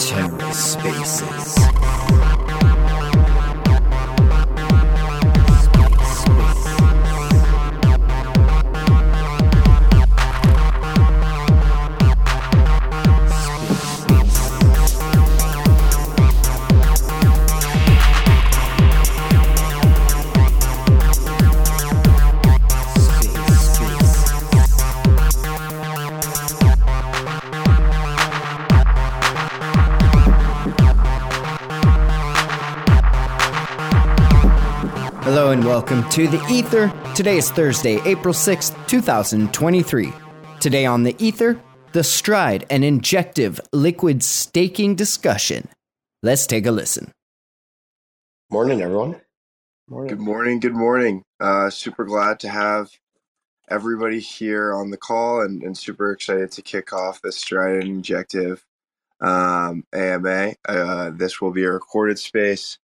TerraSpaces. Hello and welcome to the Ether. Today is Thursday, April 6th, 2023. Today on the Ether, the Stride and Injective Liquid Staking discussion. Let's take a listen. Morning, everyone. Good morning. Good morning. Uh, super glad to have everybody here on the call and, and super excited to kick off the Stride and Injective um, AMA. Uh, this will be a recorded space.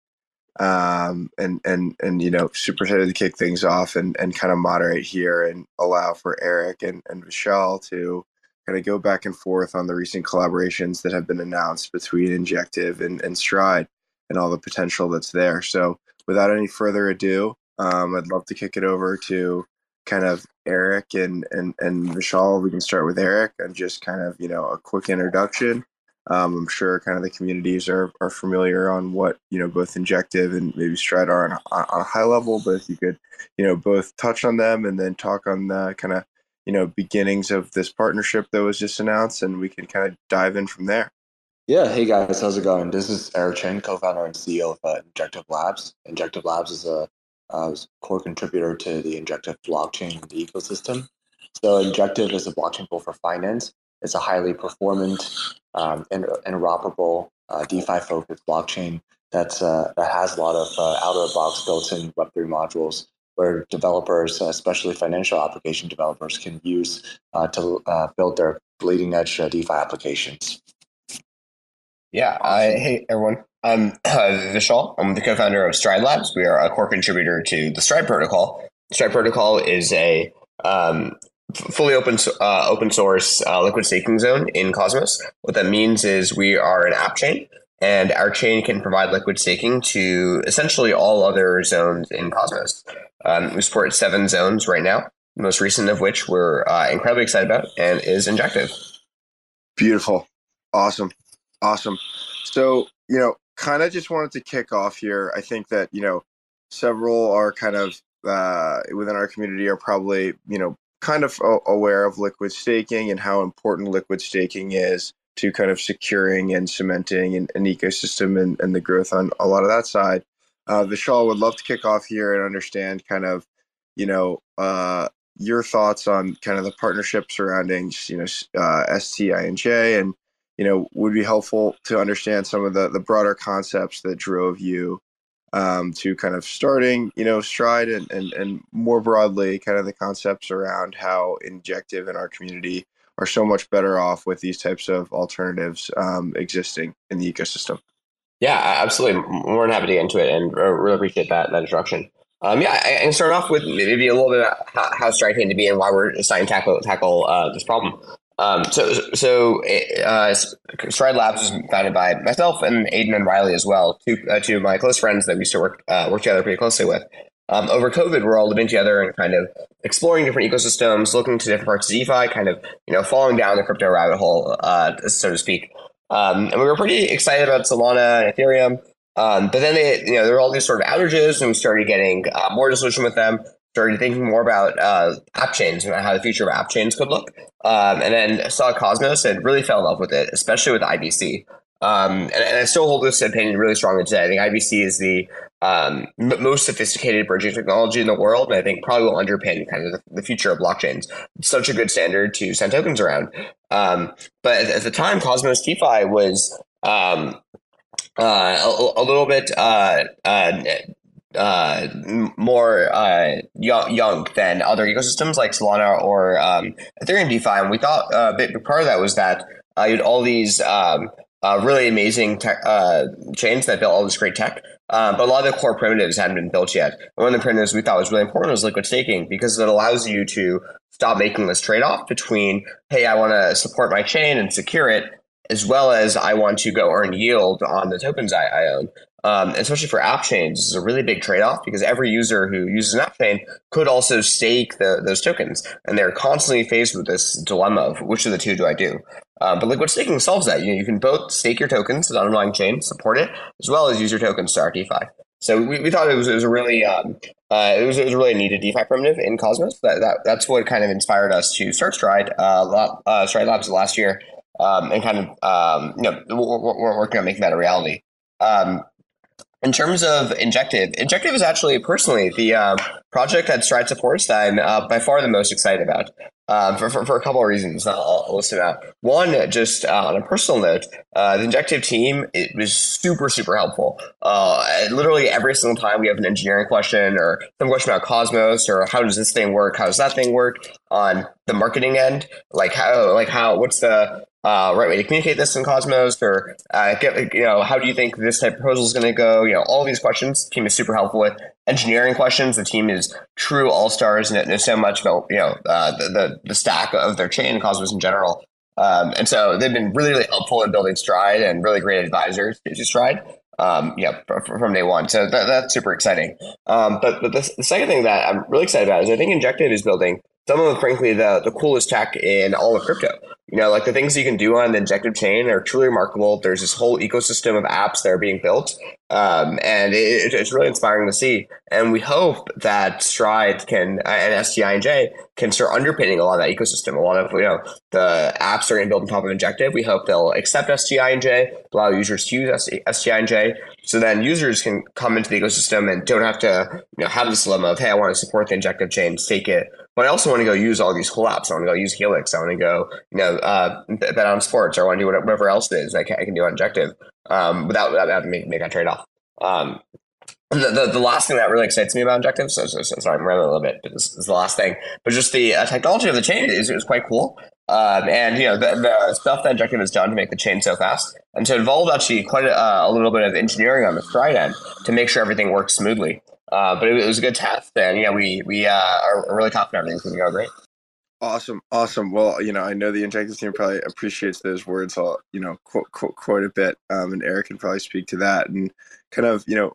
Um, and, and, and, you know, super excited to kick things off and, and kind of moderate here and allow for Eric and, and Vishal to kind of go back and forth on the recent collaborations that have been announced between Injective and, and Stride and all the potential that's there. So, without any further ado, um, I'd love to kick it over to kind of Eric and and and Vishal. We can start with Eric and just kind of you know a quick introduction. Um, I'm sure kind of the communities are, are familiar on what you know both Injective and maybe Stride are on a, on a high level, but if you could you know both touch on them and then talk on the kind of you know beginnings of this partnership that was just announced, and we can kind of dive in from there. Yeah, hey guys, how's it going? This is Eric Chen, co-founder and CEO of uh, Injective Labs. Injective Labs is a uh, core contributor to the Injective blockchain ecosystem. So Injective is a blockchain tool for finance. It's a highly performant, um, interoperable, uh, DeFi-focused blockchain that's uh, that has a lot of uh, out-of-the-box built-in Web3 modules where developers, especially financial application developers, can use uh, to uh, build their bleeding-edge DeFi applications. Yeah. Uh, hey, everyone. I'm uh, Vishal. I'm the co-founder of Stride Labs. We are a core contributor to the Stride protocol. Stride protocol is a um, fully open uh, open source uh, liquid staking zone in Cosmos. What that means is we are an app chain, and our chain can provide liquid staking to essentially all other zones in Cosmos. Um, we support seven zones right now. The most recent of which we're uh, incredibly excited about and is Injective. Beautiful, awesome. Awesome. So, you know, kind of just wanted to kick off here. I think that, you know, several are kind of uh, within our community are probably, you know, kind of aware of liquid staking and how important liquid staking is to kind of securing and cementing an, an ecosystem and, and, the growth on a lot of that side. Uh, Vishal would love to kick off here and understand kind of, you know, uh, your thoughts on kind of the partnership surrounding, you know, uh, STINJ and you know, would be helpful to understand some of the, the broader concepts that drove you um, to kind of starting, you know, Stride and, and, and more broadly, kind of the concepts around how injective in our community are so much better off with these types of alternatives um, existing in the ecosystem. Yeah, absolutely. More than happy to get into it and really appreciate that, that introduction. Um, yeah, I, can start off with maybe a little bit about how, how Stride came to be and why we're deciding to tackle, tackle uh, this problem. Um, so, so uh, Stride Labs was founded by myself and Aiden and Riley as well, two, uh, two of my close friends that we used to work uh, work together pretty closely with. Um, over COVID, we're all living together and kind of exploring different ecosystems, looking to different parts of DeFi, kind of you know falling down the crypto rabbit hole, uh, so to speak. Um, and we were pretty excited about Solana and Ethereum. Um, but then they, you know, there were all these sort of outages, and we started getting uh, more disillusioned with them started thinking more about uh, app chains and how the future of app chains could look. Um, and then saw Cosmos and really fell in love with it, especially with IBC. Um, and, and, I still hold this opinion really strongly today. I think IBC is the um, m- most sophisticated bridging technology in the world, and I think probably will underpin kind of the, the future of blockchains. It's such a good standard to send tokens around. Um, but at, at, the time, Cosmos DeFi was um, uh, a, a, little bit uh, uh, uh, more uh, young, young than other ecosystems like Solana or um, Ethereum DeFi. And we thought uh, a part of that was that uh, you had all these um, uh, really amazing tech, uh, chains that built all this great tech. Um, but a lot of the core primitives hadn't been built yet. One of the primitives we thought was really important was liquid staking because it allows you to stop making this trade off between, hey, I want to support my chain and secure it, as well as I want to go earn yield on the tokens I, I own. Um, especially for app chains, is a really big trade off because every user who uses an app chain could also stake the, those tokens. And they're constantly faced with this dilemma of which of the two do I do? Uh, but liquid staking solves that. You, know, you can both stake your tokens to the underlying chain, support it, as well as use your tokens to start DeFi. So we, we thought it was, it was a really um, uh, it was it was a really needed DeFi primitive in Cosmos. That, that that's what kind of inspired us to start Stride uh, uh, Stride Labs last year, um, and kind of um, you know we're, we're, working on making that a reality. Um, in terms of Injective, Injective is actually personally the uh, project that Stride supports that I'm uh, by far the most excited about um, for, for, for, a couple of reasons. I'll, I'll list them out. One, just uh, on a personal note, uh, the Injective team it was super, super helpful. Uh, literally every single time we have an engineering question or some question about Cosmos or how does this thing work, how does that thing work on the marketing end, like how, like how, what's the uh, right way to communicate this in Cosmos, or uh, get, you know, how do you think this type of proposal is going to go? You know, all these questions, the team is super helpful with. Engineering questions, the team is true all stars and it knows so much about you know uh, the, the, the stack of their chain, Cosmos in general. Um, and so they've been really really helpful in building Stride and really great advisors to Stride. Um, yeah, from day one. So that, that's super exciting. Um, but but the, the second thing that I'm really excited about is I think Injective is building some of, them, frankly, the, the coolest tech in all of crypto. You know, like the things you can do on the Injective chain are truly remarkable. There's this whole ecosystem of apps that are being built, um, and it, it's really inspiring to see. And we hope that Stride can and STI can start underpinning a lot of that ecosystem. A lot of you know the apps are going to build on top of Injective. We hope they'll accept STINJ, allow users to use STINJ, so then users can come into the ecosystem and don't have to you know have this dilemma of hey, I want to support the Injective chain, stake it but I also want to go use all these cool apps. I want to go use Helix. I want to go, you know, uh, bet on sports, or I want to do whatever else it is I can, I can do on Injective um, without, without having to make, that trade off. Um, the, the, the, last thing that really excites me about Injective, so, so, so sorry, I'm running a little bit, but this is the last thing, but just the uh, technology of the chain is, is quite cool. Um, and, you know, the, the stuff that Injective has done to make the chain so fast. And so it involved actually quite a, a little bit of engineering on the stride end to make sure everything works smoothly. Uh, but it, it, was a good test, and yeah, we we uh, are really confident everything's going to go great. Awesome, awesome. Well, you know, I know the Injective team probably appreciates those words. I'll you know quote, quote a bit, um, and Eric can probably speak to that, and kind of you know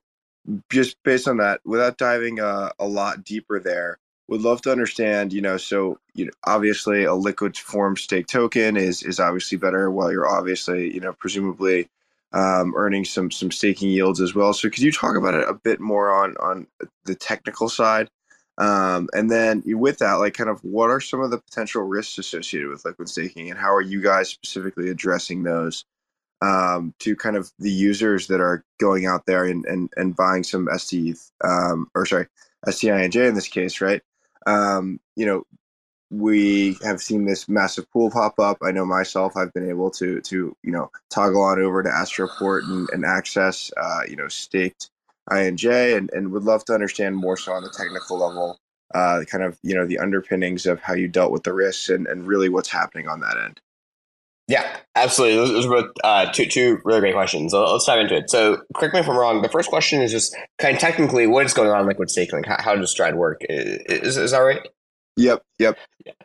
just based on that, without diving uh, a lot deeper there, would love to understand. You know, so you know, obviously a liquid form stake token is is obviously better, while you're obviously you know presumably um, earning some some staking yields as well. So could you talk about it a bit more on on the technical side? Um, and then with that, like kind of what are some of the potential risks associated with liquid staking and how are you guys specifically addressing those um, to kind of the users that are going out there and, and, and buying some ST um, or sorry, STINJ in this case, right? Um, you know, we have seen this massive pool pop up. I know myself, I've been able to to you know toggle on over to Astroport and, and access uh, you know staked INJ, and, and would love to understand more so on the technical level, uh, kind of you know the underpinnings of how you dealt with the risks and, and really what's happening on that end. Yeah, absolutely. Those, are both uh, two two really great questions. Let's dive into it. So, correct me if I'm wrong. The first question is just kind of technically what is going on in liquid staking. How, how does Stride work? Is, is that right? Yep. Yep.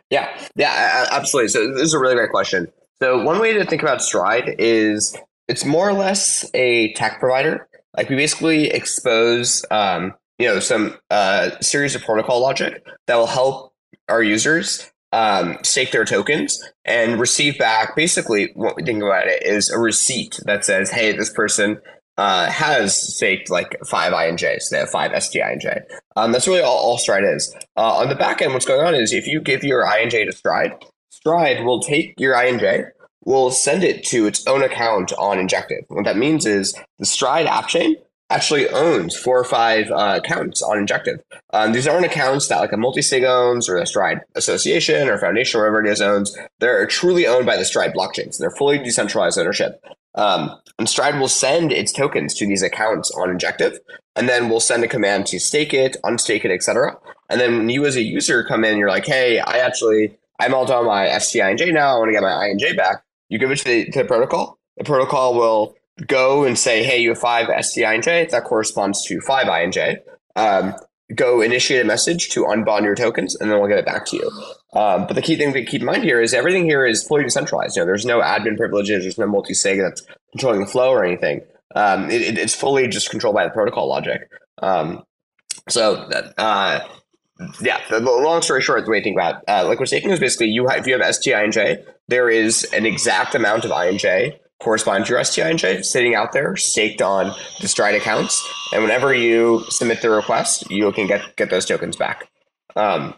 Yeah. Yeah. Absolutely. So this is a really great question. So one way to think about Stride is it's more or less a tech provider. Like we basically expose, um, you know, some uh, series of protocol logic that will help our users um, stake their tokens and receive back. Basically, what we think about it is a receipt that says, "Hey, this person uh, has staked like five INJs. They have five STINJ. Um, that's really all, all Stride is. Uh, on the back end, what's going on is if you give your INJ to Stride, Stride will take your INJ, will send it to its own account on Injective. What that means is the Stride app chain actually owns four or five uh, accounts on Injective. Um, these aren't accounts that like a multi-sig owns or a Stride association or foundation, or whatever it is owns. They're truly owned by the Stride blockchain. So they're fully decentralized ownership. Um, and Stride will send its tokens to these accounts on Injective, and then we'll send a command to stake it, unstake it, etc. And then when you as a user come in, you're like, hey, I actually I'm all done my STINJ now. I want to get my INJ back. You give it to the, to the protocol. The protocol will go and say, hey, you have five STINJ, that corresponds to five INJ. Um, go initiate a message to unbond your tokens, and then we'll get it back to you. Um, but the key thing to keep in mind here is everything here is fully decentralized. You know, there's no admin privileges, there's no multi-sig that's controlling the flow or anything. Um, it, it's fully just controlled by the protocol logic. Um, so, uh, yeah, the long story short, the way to think about uh, liquid staking is basically you have, if you have STINJ, there is an exact amount of INJ corresponding to your STINJ sitting out there, staked on the Stride accounts, and whenever you submit the request, you can get get those tokens back. Um,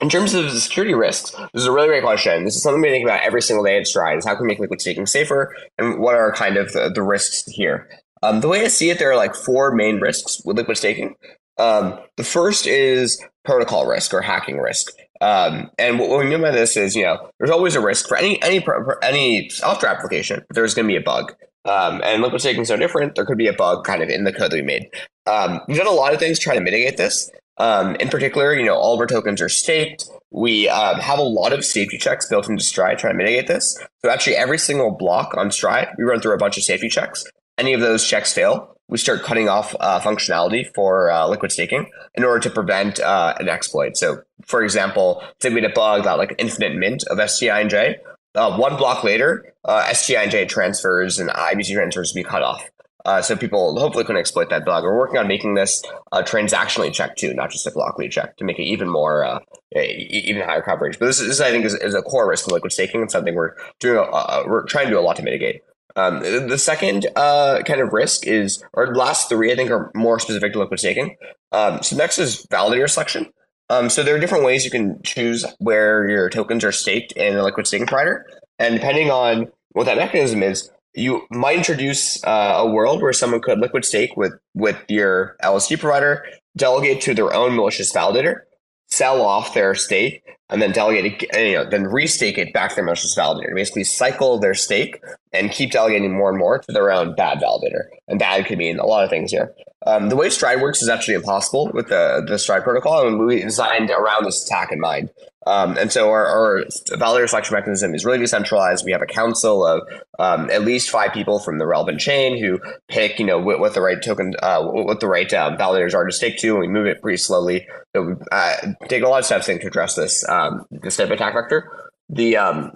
in terms of the security risks, this is a really great question. This is something we think about every single day at Stride: is how can we make liquid staking safer, and what are kind of the, the risks here. Um, the way I see it, there are like four main risks with liquid staking. Um, the first is protocol risk or hacking risk. Um, and what we mean by this is, you know, there's always a risk for any any any software application. There's going to be a bug. Um, and liquid staking is no different. There could be a bug kind of in the code that we made. Um, we've done a lot of things trying to mitigate this. Um, in particular, you know, all of our tokens are staked. We um, have a lot of safety checks built into Stride trying to mitigate this. So actually, every single block on Stride, we run through a bunch of safety checks. Any of those checks fail, we start cutting off uh, functionality for uh, liquid staking in order to prevent uh, an exploit. So, for example, say we had a bug that like infinite mint of STINJ. Uh, one block later, uh, STINJ transfers and IBC transfers be cut off. Uh, so people hopefully couldn't exploit that bug. We're working on making this uh, transactionally checked too, not just a blockly check, to make it even more, even higher coverage. But this, is, I think, is, is, a core risk of liquid staking and something we're doing. we're trying to do a lot to mitigate. Um, the second uh, kind of risk is, or last three, I think, are more specific to liquid staking. Um, so next is validator selection. Um, so there are different ways you can choose where your tokens are staked in a liquid staking provider, and depending on what that mechanism is, you might introduce uh, a world where someone could liquid stake with with your LSD provider, delegate to their own malicious validator, sell off their stake, and then delegate it, you know, then restake it back to their malicious validator. Basically, cycle their stake and keep delegating more and more to their own bad validator. And bad could mean a lot of things here. Um, the way Stride works is actually impossible with the, the Stride protocol, and we designed around this attack in mind. Um, and so our, our, validator selection mechanism is really decentralized. We have a council of um, at least five people from the relevant chain who pick, you know, what, what the right token, uh, what the right um, validators are to stake to, and we move it pretty slowly. So we uh, take a lot of steps to address this um, this type of attack vector. The um,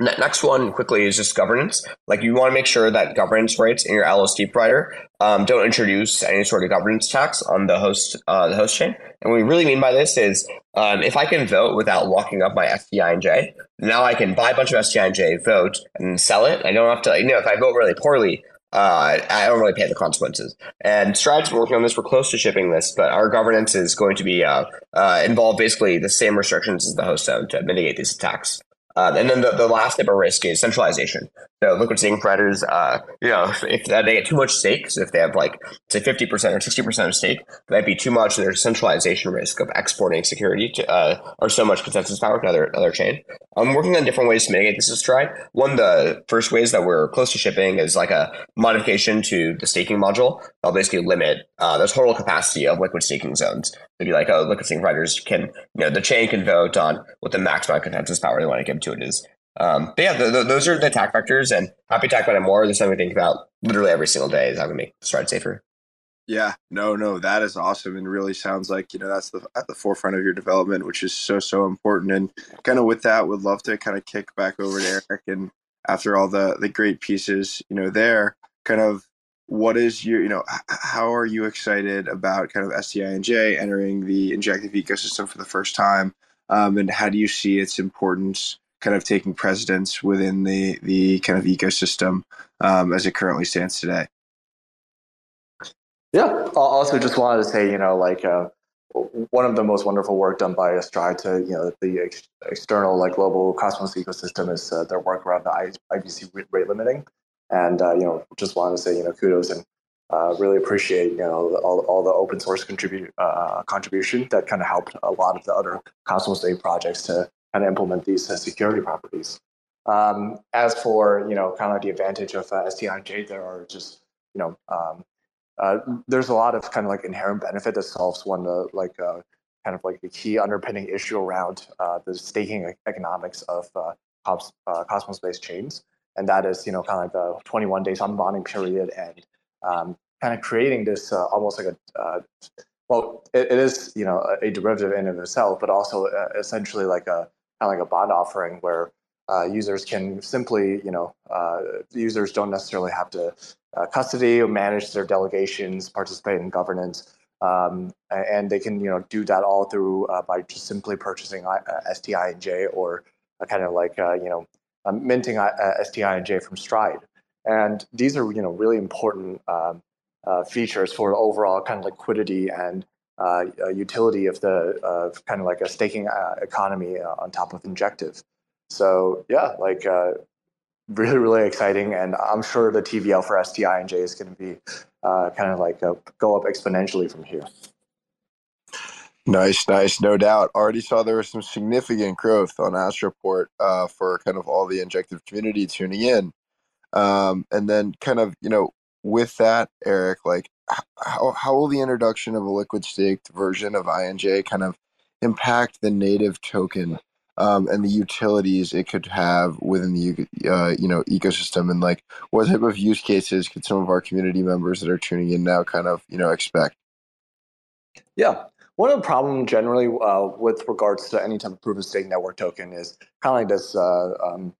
Next one quickly is just governance. Like you want to make sure that governance rights in your LSD provider um, don't introduce any sort of governance tax on the host uh, the host chain. And what we really mean by this is um, if I can vote without locking up my STINJ, now I can buy a bunch of STINJ, vote, and sell it. I don't have to. You know, if I vote really poorly, uh, I don't really pay the consequences. And Stride's been working on this. We're close to shipping this, but our governance is going to be uh, uh, involve basically the same restrictions as the host zone to mitigate these attacks. Um, and then the, the last type of risk is centralization. So liquid staking providers, uh, you know, if, if, they get too much stake, so if they have like say fifty percent or sixty percent of stake, that might be too much. There's centralization risk of exporting security to uh, or so much consensus power to another other chain. I'm working on different ways to mitigate this as try. One of the first ways that we're close to shipping is like a modification to the staking module. I'll basically limit uh, the total capacity of liquid staking zones. It'd be like, oh, liquid providers can, you know, the chain can vote on what the maximum consensus power they want to give to it is. Um, but yeah, the, the, those are the attack vectors, and happy to talk about it more. This something we think about literally every single day is how we make the Stride safer. Yeah, no, no, that is awesome, and really sounds like you know that's the at the forefront of your development, which is so so important. And kind of with that, would love to kind of kick back over to Eric, and after all the the great pieces, you know, there, kind of what is your you know how are you excited about kind of STINJ entering the injective ecosystem for the first time, um, and how do you see its importance kind of taking precedence within the the kind of ecosystem um, as it currently stands today? Yeah. Also, just wanted to say, you know, like uh, one of the most wonderful work done by Stride to, you know, the ex- external like global Cosmos ecosystem is uh, their work around the IBC rate limiting, and uh, you know, just wanted to say, you know, kudos and uh, really appreciate you know all, all the open source contribute uh, contribution that kind of helped a lot of the other Cosmos SDK projects to kind of implement these uh, security properties. Um, as for you know kind of the advantage of uh, STINJ, there are just you know um, uh, there's a lot of kind of like inherent benefit that solves one uh, like uh, kind of like the key underpinning issue around uh, the staking economics of uh, Cosmos-based chains. And that is you know kind of like the 21 days unbonding period and um, kind of creating this uh, almost like a uh, well, it, it is you know a, a, derivative in of itself, but also uh, essentially like a kind of like a bond offering where uh, users can simply you know uh, users don't necessarily have to uh, custody or manage their delegations, participate in governance, um, and they can you know do that all through by just simply purchasing STINJ or kind of like you know minting STINJ from Stride. And these are you know really important um, uh, features for overall kind of liquidity and uh, uh utility of the uh, kind of like a staking uh, economy uh, on top of Injective. So yeah, like really really exciting, and I'm sure the TVL for STINJ is going to be kind of like go up exponentially from here. Nice, nice, no doubt. Already saw there was some significant growth on Astroport uh, for kind of all the injective community tuning in, um, and then kind of you know with that, Eric, like how how will the introduction of a liquid staked version of INJ kind of impact the native token um, and the utilities it could have within the uh, you know ecosystem, and like what type of use cases could some of our community members that are tuning in now kind of you know expect? Yeah, one of the problems generally uh, with regards to any type of proof of stake network token is kind of like this uh, um,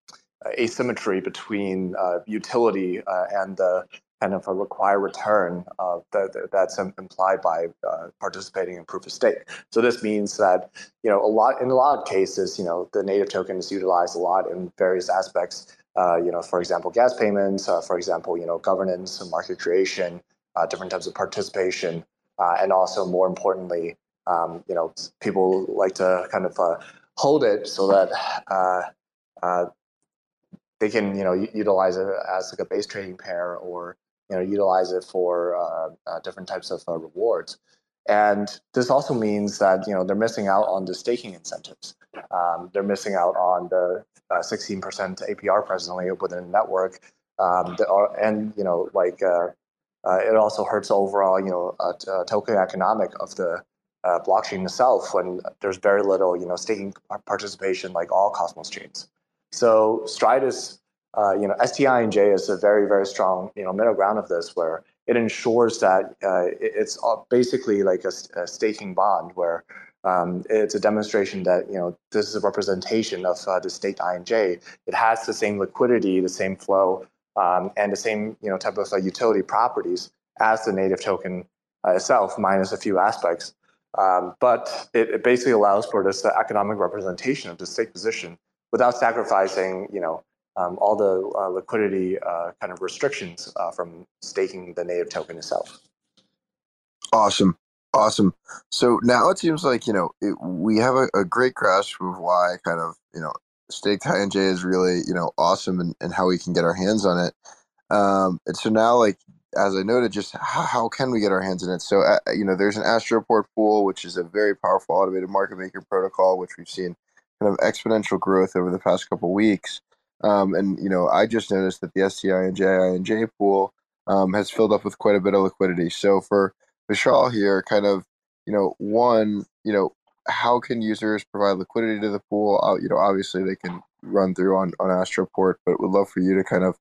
asymmetry between uh, utility uh, and the kind of a required return that, that's implied by uh, participating in proof of stake. So this means that you know a lot in a lot of cases, you know, the native token is utilized a lot in various aspects. Uh, you know, for example, gas payments. For example, you know, governance, and market creation, different types of participation, and also more importantly, um, you know, people like to kind of hold it so that they can you know utilize it as like a base trading pair or you know utilize it for uh, uh, different types of uh, rewards. And this also means that you know they're missing out on the staking incentives. Um, they're missing out on the 16% uh, APR presently within the network, um, are, and you know like uh, uh, it also hurts overall you know token economic of the blockchain itself when there's very little you know staking participation like all Cosmos chains. So Stride is uh, you know, STINJ is a very, very strong, you know, middle ground of this where it ensures that uh, it's basically like a, a staking bond where um, it's a demonstration that, you know, this is a representation of uh, the staked INJ. It has the same liquidity, the same flow, um, and the same, you know, type of uh, utility properties as the native token uh, itself, minus a few aspects. Um, but it, it, basically allows for this economic representation of the stake position without sacrificing, you know, um, all the uh, liquidity uh, kind of restrictions uh, from staking the native token itself. Awesome. Awesome. So now it seems like, you know, it, we have a, a, great grasp of why kind of, you know, staked INJ is really, you know, awesome and, and how we can get our hands on it. Um, and so now, like, as I noted, just how, how can we get our hands in it? So, uh, you know, there's an Astroport pool, which is a very powerful automated market maker protocol, which we've seen kind of exponential growth over the past couple weeks. Um, and you know, I just noticed that the STI and JI and J pool um, has filled up with quite a bit of liquidity. So for Vishal here, kind of, you know, one, you know, how can users provide liquidity to the pool? Uh, you know, obviously they can run through on on Astroport, but would love for you to kind of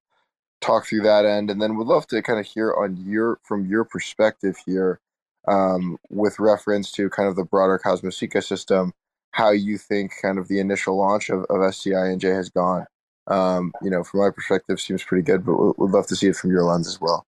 talk through that end, and then would love to kind of hear on your from your perspective here, um, with reference to kind of the broader Cosmos ecosystem, how you think kind of the initial launch of, of STINJ has gone um, you know, from my perspective, seems pretty good, but would love to see it from your lens as well.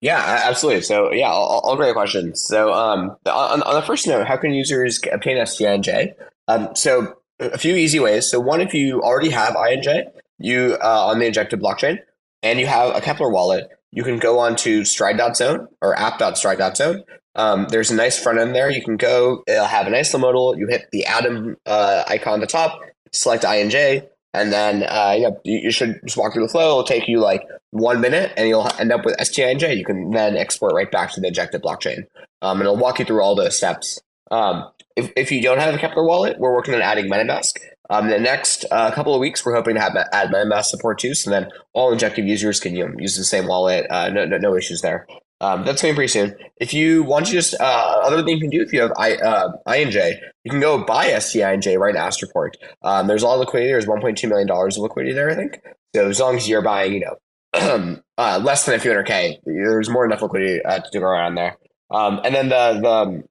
Yeah, absolutely. So, yeah, all, all great questions. So, um, on, on, the first note, how can users obtain STINJ? Um, so, a few easy ways. So, one, if you already have INJ, you uh, on the Injective blockchain, and you have a Keplr wallet, you can go on to stride.zone or app.stride.zone. Um, there's a nice front end there. You can go, it'll have a nice little modal. You hit the atom uh, icon at the top, select INJ, and then uh, yeah, you, you, should just walk through the flow. It'll take you like one minute, and you'll end up with STINJ. You can then export right back to the Injective blockchain, um, and it'll walk you through all those steps. Um, if, if you don't have a Keplr wallet, we're working on adding MetaMask. Um, the next uh, couple of weeks, we're hoping to have add MetaMask support too, so then all Injective users can you know, use the same wallet. Uh, no, no, no issues there. Um, that's coming pretty soon. If you want to just uh, other thing you can do if you have I, uh, INJ, you can go buy STINJ right in Astroport. Um, there's a lot of liquidity. There's 1.2 million dollars of liquidity there, I think. So as long as you're buying, you know, uh, less than a few hundred k, there's more enough liquidity uh, to go around there. Um, and then the the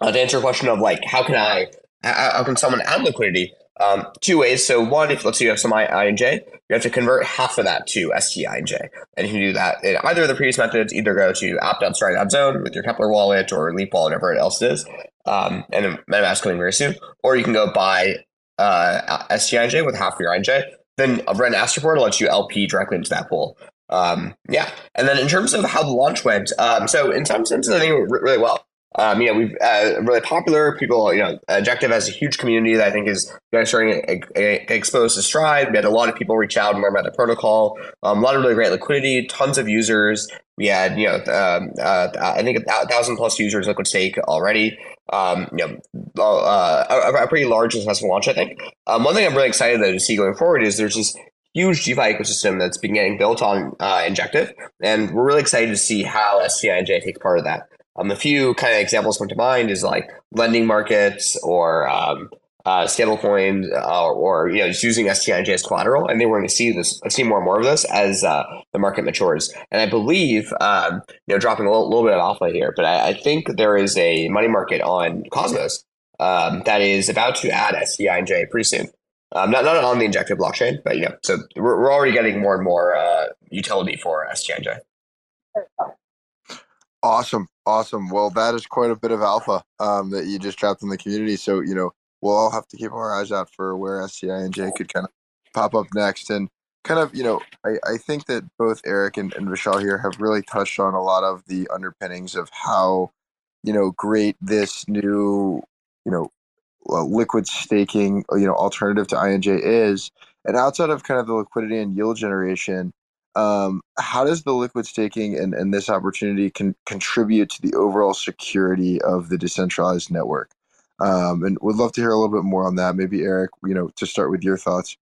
uh, to answer your question of like how can I how, can someone add liquidity? Um, two ways. So one, if let's say you have some INJ, you have to convert half of that to STINJ. And you can do that in either of the previous methods, either go to app.stride.zone with your Keplr wallet or Leap wallet, whatever it else is. Um, and MetaMask coming very soon. Or you can go buy uh, STINJ with half of your INJ. Then run Astroport to let you LP directly into that pool. Um, yeah. And then in terms of how the launch went, um, so in some senses, I think it went really well. Um, you know, we've uh, really popular people. You know, Injective has a huge community that I think is you know, starting to get exposed to Stride. We had a lot of people reach out and learn about the protocol. Um, a lot of really great liquidity, tons of users. We had, you know, um, uh, I think a thousand plus users liquid stake already. Um, you know, uh, a, a, pretty large successful launch, I think. Um, one thing I'm really excited though to see going forward is there's this huge DeFi ecosystem that's been getting built on uh, Injective, and we're really excited to see how STINJ takes part of that. Um, a few kind of examples come to mind is like lending markets or um, uh, stablecoins uh, or you know just using STINJ as collateral, and then we're going to see this, see more and more of this as uh, the market matures. And I believe, um, you know, dropping a little, little, bit of alpha here, but I, I, think there is a money market on Cosmos um, that is about to add STINJ pretty soon. Um, not not on the Injective blockchain, but you know, so we're, we're already getting more and more uh, utility for STINJ. Awesome, awesome. Well, that is quite a bit of alpha um, that you just dropped in the community. So you know, we'll all have to keep our eyes out for where STINJ could kind of pop up next. And kind of, you know, I, I think that both Eric and, and Vishal here have really touched on a lot of the underpinnings of how, you know, great this new, you know, uh, liquid staking, you know, alternative to INJ is. And outside of kind of the liquidity and yield generation, um, how does the liquid staking and, and this opportunity can contribute to the overall security of the decentralized network? Um, and would love to hear a little bit more on that. Maybe Eric, you know, to start with your thoughts.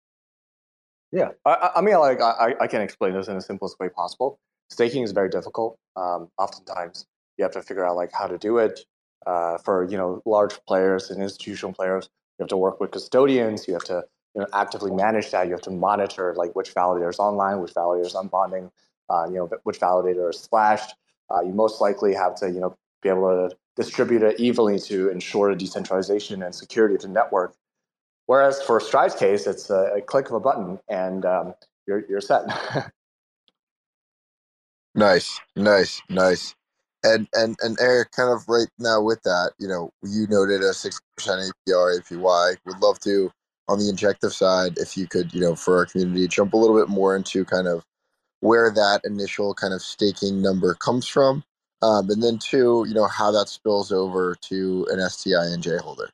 Yeah, I, I mean, like I, I can explain this in the simplest way possible. Staking is very difficult. Um, oftentimes, you have to figure out like how to do it. Uh, for you know large players and institutional players, you have to work with custodians. You have to you know, actively manage that. You have to monitor like which validator is online, which validator is unbonding, uh, you know, which validator is slashed. Uh, you most likely have to, you know, be able to distribute it evenly to ensure decentralization and security of the network. Whereas for Stride's case, it's a, a click of a button and um, you're, you're set. nice, nice, nice. And, and and Eric, kind of right now with that, you know, you noted a six percent APR APY. Would love to on the injective side, if you could, you know, for our community, jump a little bit more into kind of where that initial kind of staking number comes from, um, and then two, you know, how that spills over to an STINJ holder.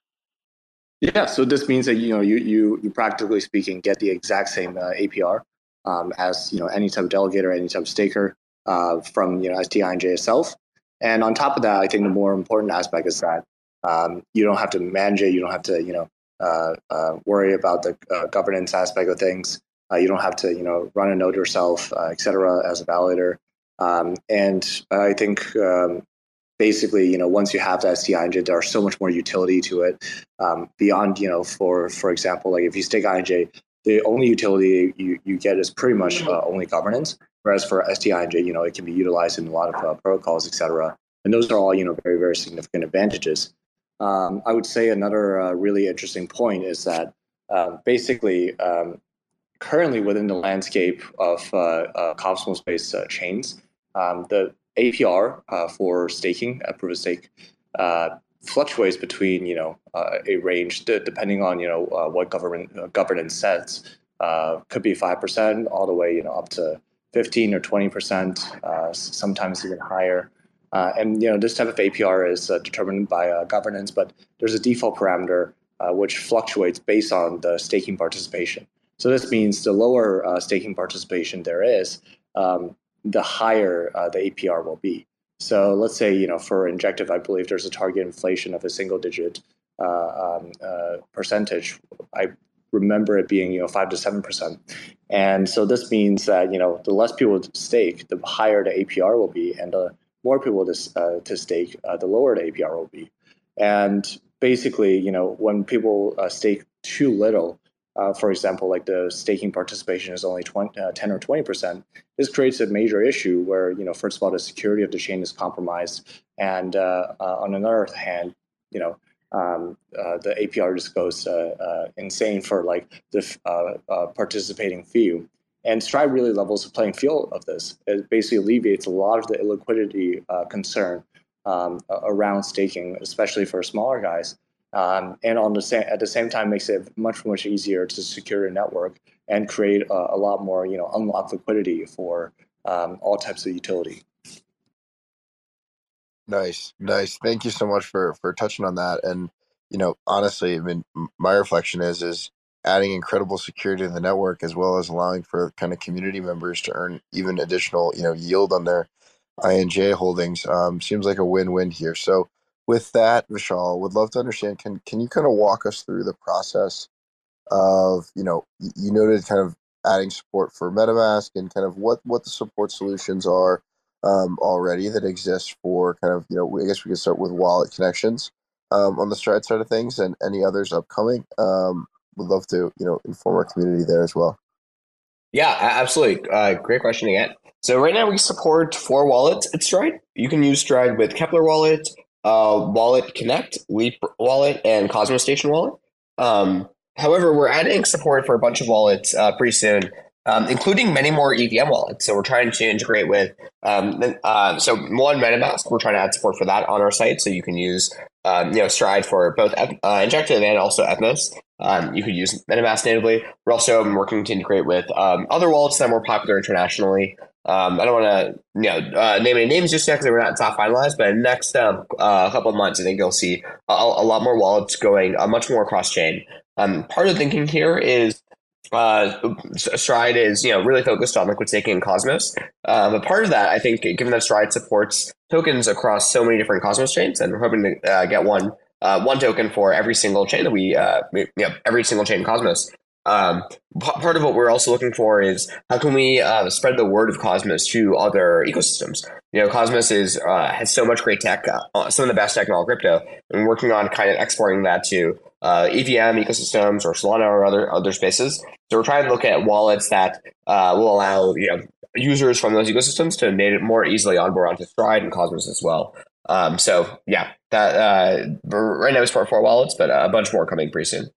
Yeah, so this means that you know you you you practically speaking get the exact same uh, APR um, as you know any type of delegator, any type of staker uh, from you know STINJ itself. And on top of that, I think the more important aspect is that um, you don't have to manage it. You don't have to you know worry about the uh, governance aspect of things. you don't have to, you know, run a node yourself, et cetera, as a validator. Um, and I think um, basically, you know, once you have that STINJ, there's so much more utility to it um, beyond, you know, for for example, like if you stake INJ, the only utility you, you get is pretty much uh, only governance. Whereas for STINJ, you know, it can be utilized in a lot of uh, protocols, et cetera. And those are all, you know, very, very significant advantages. Um, I would say another uh, really interesting point is that uh, basically, um, currently within the landscape of uh, uh Cosmos based uh, chains, um, the APR for staking at proof of stake fluctuates between you know a range depending on you know what government governance sets. could be five percent all the way you know up to 15 or 20 percent, sometimes even higher. Uh, and you know this type of APR is uh, determined by uh, governance, but there's a default parameter uh, which fluctuates based on the staking participation. So this means the lower uh, staking participation there is, um, the higher uh, the APR will be. So let's say you know for injective, I believe there's a target inflation of a single digit um, percentage. I remember it being you know five to seven percent, and so this means that you know the less people stake, the higher the APR will be, and the more people to, uh, to stake, uh, the lower the APR will be. And basically, you know, when people uh, stake too little, uh, for example, like the staking participation is only 20, uh, 10 or 20 percent, this creates a major issue where you know first of all the security of the chain is compromised, and uh, on another hand, you know um, the APR just goes insane for like the participating few. And Stride really levels the playing field of this. It basically alleviates a lot of the illiquidity concern um, around staking, especially for smaller guys um, and on the same at the same time makes it much much easier to secure a network and create a, a lot more you know unlock liquidity for um, all types of utility. Nice, nice. Thank you so much for for touching on that. And you know, honestly, I mean, my reflection is is adding incredible security to the network as well as allowing for kind of community members to earn even additional you know yield on their INJ holdings um, seems like a win win here. So with that, Vishal, would love to understand. Can can you kind of walk us through the process of you know you noted kind of adding support for MetaMask and kind of what what the support solutions are um, already that exist for kind of you know I guess we could start with wallet connections um, on the Stride side of things and any others upcoming. Um, would love to you know inform our community there as well. Yeah, absolutely. Uh, great question again. So right now we support four wallets at Stride. You can use Stride with Keplr Wallet, uh, Wallet Connect, Leap Wallet, and Cosmostation Wallet. Um, however, we're adding support for a bunch of wallets uh, pretty soon, um, including many more EVM wallets. So we're trying to integrate with, um, uh, so one MetaMask, we're trying to add support for that on our site, so you can use, um, you know, Stride for both uh, Injective and also Evmos. Um, you could use MetaMask natively. We're also working to integrate with um, other wallets that are more popular internationally. Um, I don't want to you know uh, name any names just yet because we're not top finalized. But in the next um, uh, couple of months, I think you'll see a, a lot more wallets going uh, much more cross chain. Um, part of the thinking here is uh, Stride is you know really focused on liquid staking and Cosmos. Uh, but part of that, I think, given that Stride supports tokens across so many different Cosmos chains, and we're hoping to uh, get one uh, one token for every single chain that we, uh, you know, every single chain in Cosmos. Um, part of what we're also looking for is how can we uh, spread the word of Cosmos to other ecosystems? You know, Cosmos is uh, has so much great tech, uh, some of the best tech in all crypto, and working on kind of exporting that to uh, EVM ecosystems or Solana or other other spaces. So we're trying to look at wallets that uh, will allow you know users from those ecosystems to it more easily onboard onto Stride and Cosmos as well. Um, so yeah, that uh, right now it's for four wallets, but a bunch more coming pretty soon.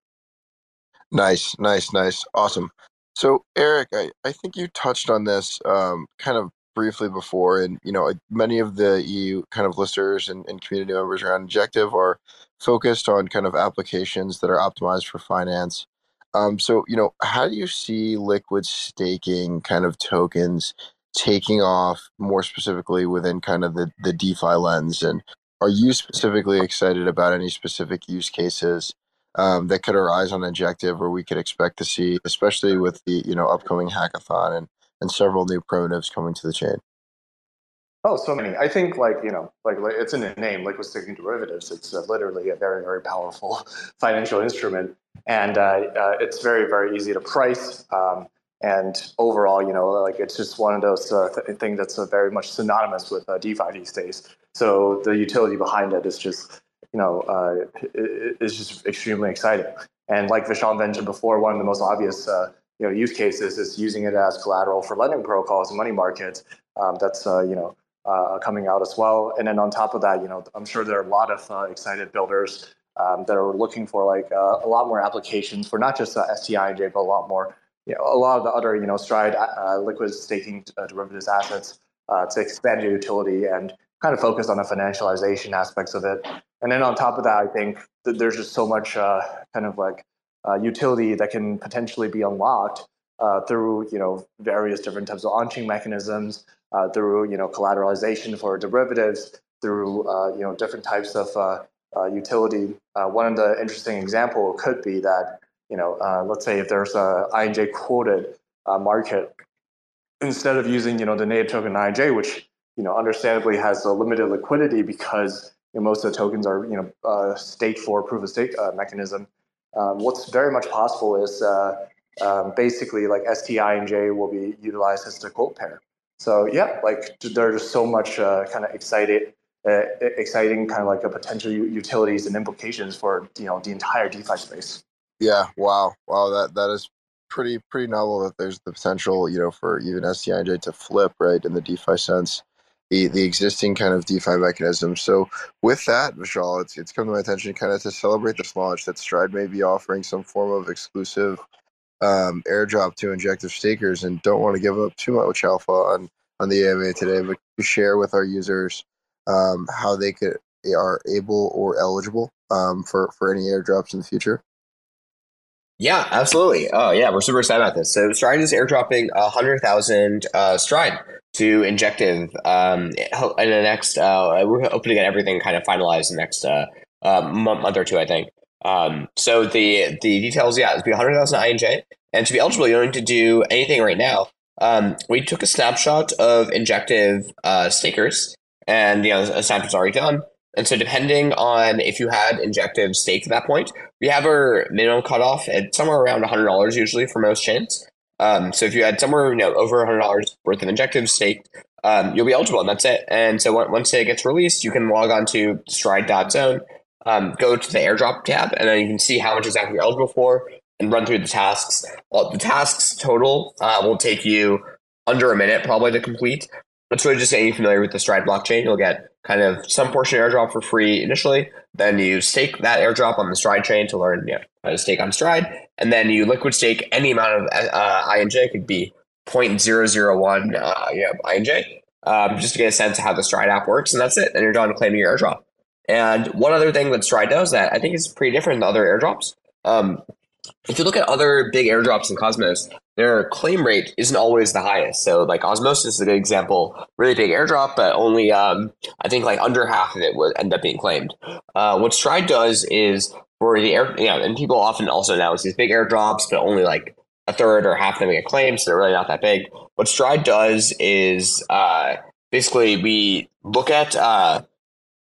Nice, nice, nice. Awesome. So, Eric, I, I think you touched on this um, kind of briefly before, and you know, many of the EU kind of listeners and, and community members around Injective are focused on kind of applications that are optimized for finance. Um, so, you know, how do you see liquid staking kind of tokens taking off more specifically within kind of the, the DeFi lens? And are you specifically excited about any specific use cases um, that could arise on Injective, or we could expect to see, especially with the you know upcoming hackathon and and several new primitives coming to the chain. Oh, so many. I think like you know, like, it's in the name, liquid derivatives. It's uh, literally a very very powerful financial instrument, and uh, uh, it's very very easy to price. Um, and overall, you know, like it's just one of those uh, th- things that's uh, very much synonymous with uh, DeFi these days. So the utility behind it is just you know, uh, is just extremely exciting. And like Vishal mentioned before, one of the most obvious you know use cases is using it as collateral for lending protocols and money markets. Um, that's you know uh, coming out as well. And then on top of that, you know, I'm sure there are a lot of uh, excited builders um, that are looking for like uh, a lot more applications for not just STINJ, but a lot more, you know, a lot of the other you know Stride liquid staking derivatives assets to expand your utility and kind of focus on the financialization aspects of it. And then on top of that, I think that there's just so much uh, kind of like uh, utility that can potentially be unlocked uh, through you know various different types of on-chain mechanisms, uh, through you know collateralization for derivatives, through uh, you know different types of uh, utility. one of the interesting example could be that you know let's say if there's a INJ quoted market, instead of using you know the native token INJ, which you know understandably has a limited liquidity because you know, most of the tokens are you know uh, staked for proof of stake uh, mechanism. Um, what's very much possible is uh, um, basically like STINJ will be utilized as the quote pair. So yeah, like there's just so much uh, kind of excited, uh, exciting kind of like a potential utilities and implications for you know the entire DeFi space. Yeah, wow, wow, that that is pretty pretty novel. That there's the potential, you know, for even STINJ to flip right in the DeFi sense, the the existing kind of DeFi mechanism. So with that, Vishal, it's it's come to my attention kind of to celebrate this launch that Stride may be offering some form of exclusive um, airdrop to injective stakers, and don't want to give up too much alpha on on the AMA today, but to share with our users um, how they could are able or eligible um, for for any airdrops in the future. Yeah, absolutely. Oh, yeah, we're super excited about this. So Stride is airdropping a hundred thousand uh, Stride to Injective um, in the next. Uh, we're hoping to get everything kind of finalized in the next uh, uh, month or two, I think. Um, so the the details, yeah, it's be 100,000 INJ, and to be eligible, you don't need to do anything right now. Um, we took a snapshot of Injective uh, stakers, and you know, a snapshot's already done. And so, depending on if you had Injective staked at that point, we have our minimum cutoff at somewhere around $100 usually for most chains. Um, so if you had somewhere you know over $100 worth of Injective staked, um, you'll be eligible, and that's it. And so once it gets released, you can log on to stride.zone um, go to the airdrop tab, and then you can see how much exactly you're eligible for and run through the tasks. Well, the tasks total uh, will take you under a minute probably to complete. It's really just getting familiar with the Stride blockchain. You'll get kind of some portion of airdrop for free initially. Then you stake that airdrop on the Stride chain to learn you know, how to stake on Stride. And then you liquid stake any amount of uh, INJ. It could be 0.001 uh, you know, INJ um, just to get a sense of how the Stride app works. And that's it. And you're done claiming your airdrop. And one other thing that Stride does that I think is pretty different than other airdrops. Um, if you look at other big airdrops in Cosmos, their claim rate isn't always the highest. So, like Osmosis is a good example, really big airdrop, but only um, I think like under half of it would end up being claimed. Uh, what Stride does is for the air, know, and people often also announce these big airdrops, but only like a third or half of them get claimed, so they're really not that big. What Stride does is uh, basically we look at uh,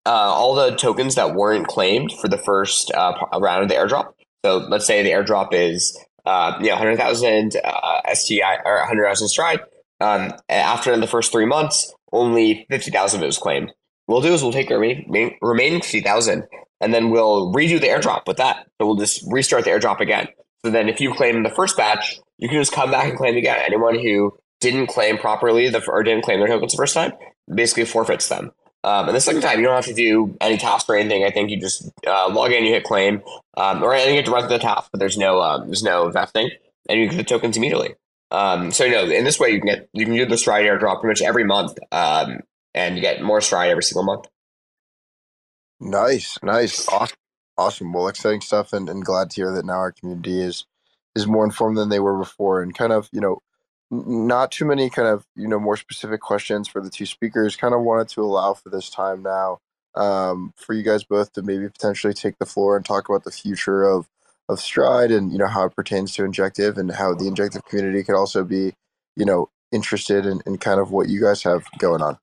uh, all the tokens that weren't claimed for the first uh, round of the airdrop. So let's say the airdrop is uh, you know 100,000 uh, STI or 100,000 stride. Um, after the first three months, only 50,000 of it was claimed. What we'll do is we'll take the remaining, remaining 50,000 and then we'll redo the airdrop with that. So we'll just restart the airdrop again. So then if you claim the first batch, you can just come back and claim again. Anyone who didn't claim properly the, or didn't claim their tokens the first time basically forfeits them. Um, and the second time, you don't have to do any task or anything. I think you just uh, log in, you hit claim, um, or you get to run to the task, but there's no um, there's no vesting, and you get the tokens immediately. Um, so you know, in this way, you can get you can do the stride airdrop pretty much every month, um, and you get more stride every single month. Nice, nice, awesome, awesome. Well, exciting stuff, and, and glad to hear that now our community is is more informed than they were before, and kind of you know not too many kind of you know more specific questions for the two speakers kind of wanted to allow for this time now um, for you guys both to maybe potentially take the floor and talk about the future of of stride and you know how it pertains to injective and how the injective community could also be you know interested in, in kind of what you guys have going on.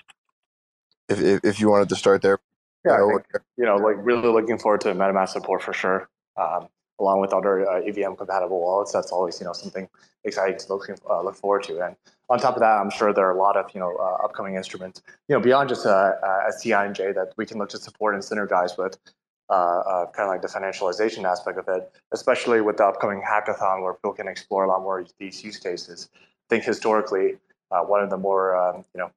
If, if, if you wanted to start there. Yeah you know, think, you know like really looking forward to metamask support for sure. Um, along with other uh, EVM compatible wallets. That's always you know something exciting to look uh, look forward to. And on top of that, I'm sure there are a lot of you know uh, upcoming instruments you know beyond just uh, uh, STINJ that we can look to support and synergize with. Uh, uh, kind of like the financialization aspect of it, especially with the upcoming hackathon where people can explore a lot more of these use cases. I think historically, one of the more um, you know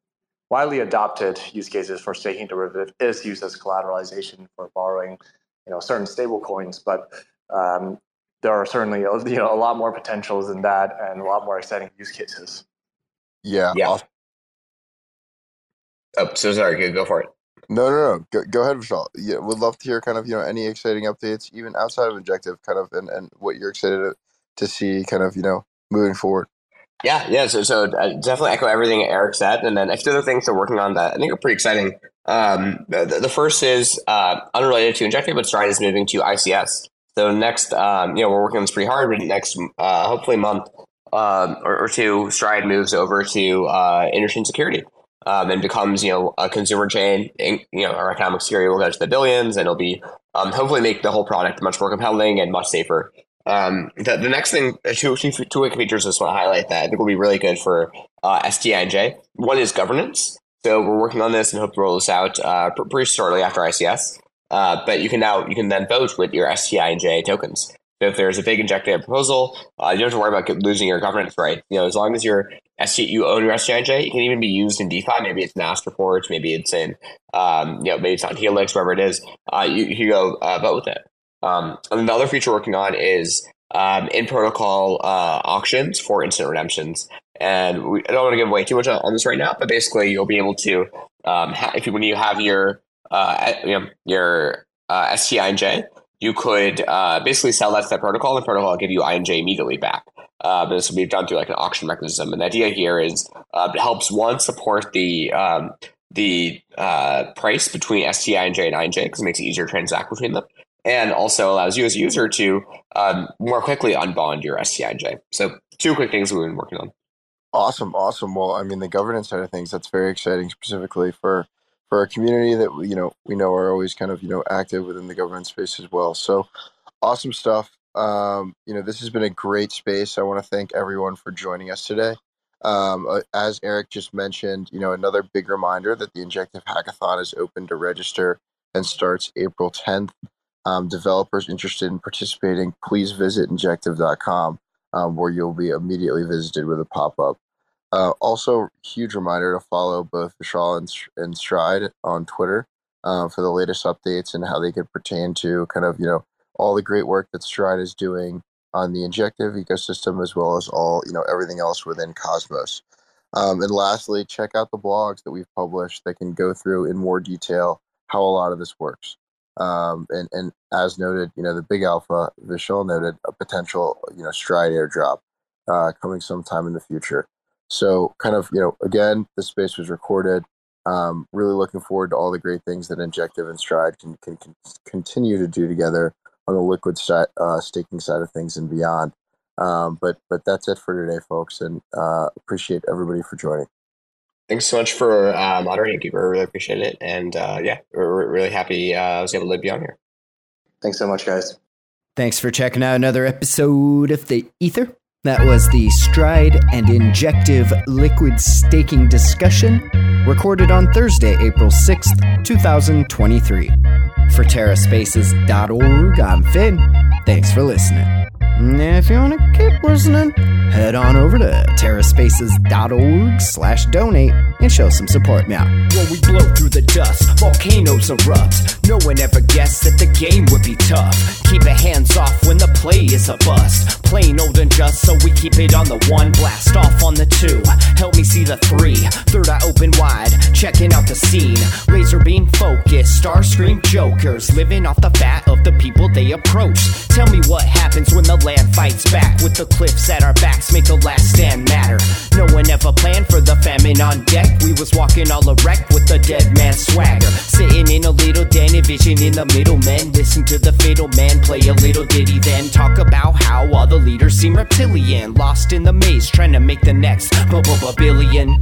widely adopted use cases for staking derivative is used as collateralization for borrowing you know certain stable coins, but um, there are certainly you know a lot more potentials than that and a lot more exciting use cases. Yeah. Yeah. Oh, so sorry. Go, go for it. No, no, no. Go, go ahead, Vishal. Yeah, would love to hear kind of you know any exciting updates, even outside of Injective, kind of, and, and what you're excited to, to see, kind of you know moving forward. Yeah, yeah. So, so I definitely echo everything Eric said, and then a few other things they're working on that I think are pretty exciting. Um, the, the first is uh, unrelated to Injective, but Stride is moving to ICS. So next, um, you know, we're working on this pretty hard. But next, uh, hopefully, month um, or, or, two, Stride moves over to uh, interchain security um, and becomes, you know, a consumer chain. you know, our economic security will go to the billions, and it'll be um, hopefully make the whole product much more compelling and much safer. Um, the, the next thing, two, two, two quick features I just want to highlight that I think will be really good for uh, STINJ. One is governance. So we're working on this and hope to roll this out uh, pretty shortly after ICS. Uh, but you can now you can then vote with your STINJ tokens. So if there's a big injective proposal, uh, you don't have to worry about losing your governance right. You know, as long as your SC, you own your STINJ, it can even be used in DeFi. Maybe it's in Astroport, maybe it's in, um, you know, maybe it's on Helix, wherever it is. Uh, you, you go uh, vote with it. Um, and the other feature working on is um, in protocol uh, auctions for instant redemptions. And we, I don't want to give away too much on this right now, but basically you'll be able to, um, ha- if you, when you have your, uh, you know, your uh, you could uh, basically sell that to that protocol, and the protocol will give you INJ immediately back. Uh, this will be done through like an auction mechanism. And the idea here is uh, it helps one support the um, the uh, price between STINJ and INJ because it makes it easier to transact between them, and also allows you as a user to um, more quickly unbond your STINJ. So two quick things we've been working on. Awesome, awesome. Well, I mean, the governance side of things that's very exciting, specifically for for our community that you know we know are always kind of you know active within the government space as well. So awesome stuff. Um, you know, this has been a great space. I want to thank everyone for joining us today. Um, uh, as Eric just mentioned, you know, another big reminder that the Injective Hackathon is open to register and starts April 10th. Um, developers interested in participating, please visit injective.com um, where you'll be immediately visited with a pop up. Uh, also, huge reminder to follow both Vishal and, and Stride on Twitter uh, for the latest updates and how they could pertain to kind of, you know, all the great work that Stride is doing on the injective ecosystem as well as all, you know, everything else within Cosmos. Um, and lastly, check out the blogs that we've published that can go through in more detail how a lot of this works. Um, and, and as noted, you know, the big alpha, Vishal noted a potential, you know, Stride airdrop uh, coming sometime in the future. So, kind of, you know, again, this space was recorded. Um, really looking forward to all the great things that Injective and Stride can, can, can continue to do together on the liquid side, uh, staking side of things and beyond. Um, but but that's it for today, folks, and uh, appreciate everybody for joining. Thanks so much for uh, moderating, Cooper. Really appreciate it, and uh, yeah, we're, really happy uh, I was able to be on here. Thanks so much, guys. Thanks for checking out another episode of the Ether. That was the Stride and Injective Liquid Staking discussion, recorded on Thursday, April 6th, 2023. For TerraSpaces.org, I'm Finn. Thanks for listening. If you want to keep listening, head on over to terraspaces.org slash donate and show some support now. When we blow through the dust, volcanoes erupt. No one ever guessed that the game would be tough. Keep your hands off when the play is a bust. Plain old and just, so we keep it on the one. Blast off on the two. Help me see the three. Third eye open wide, checking out the scene. Razor beam focus, star scream jokers. Living off the fat of the people they approach. Tell me what happens when the land fights back. With the cliffs at our backs, make the last stand matter. No one ever planned for the famine on deck. We was walking all erect with the dead man swagger. Sitting in a little den, vision in the middle, men. Listen to the fatal man play a little ditty, then talk about how all the leaders seem reptilian. Lost in the maze, trying to make the next billion.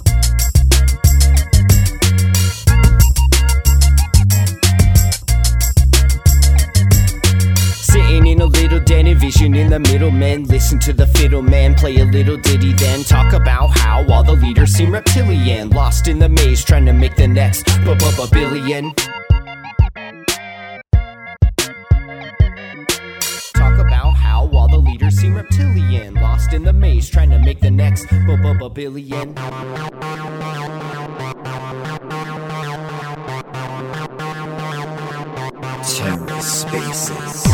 in the middle, men. Listen to the fiddle man play a little ditty, then talk about how all the leaders seem reptilian. Lost in the maze, trying to make the next billion. Talk about how all the leaders seem reptilian. Lost in the maze, trying to make the next billion. TerraSpaces.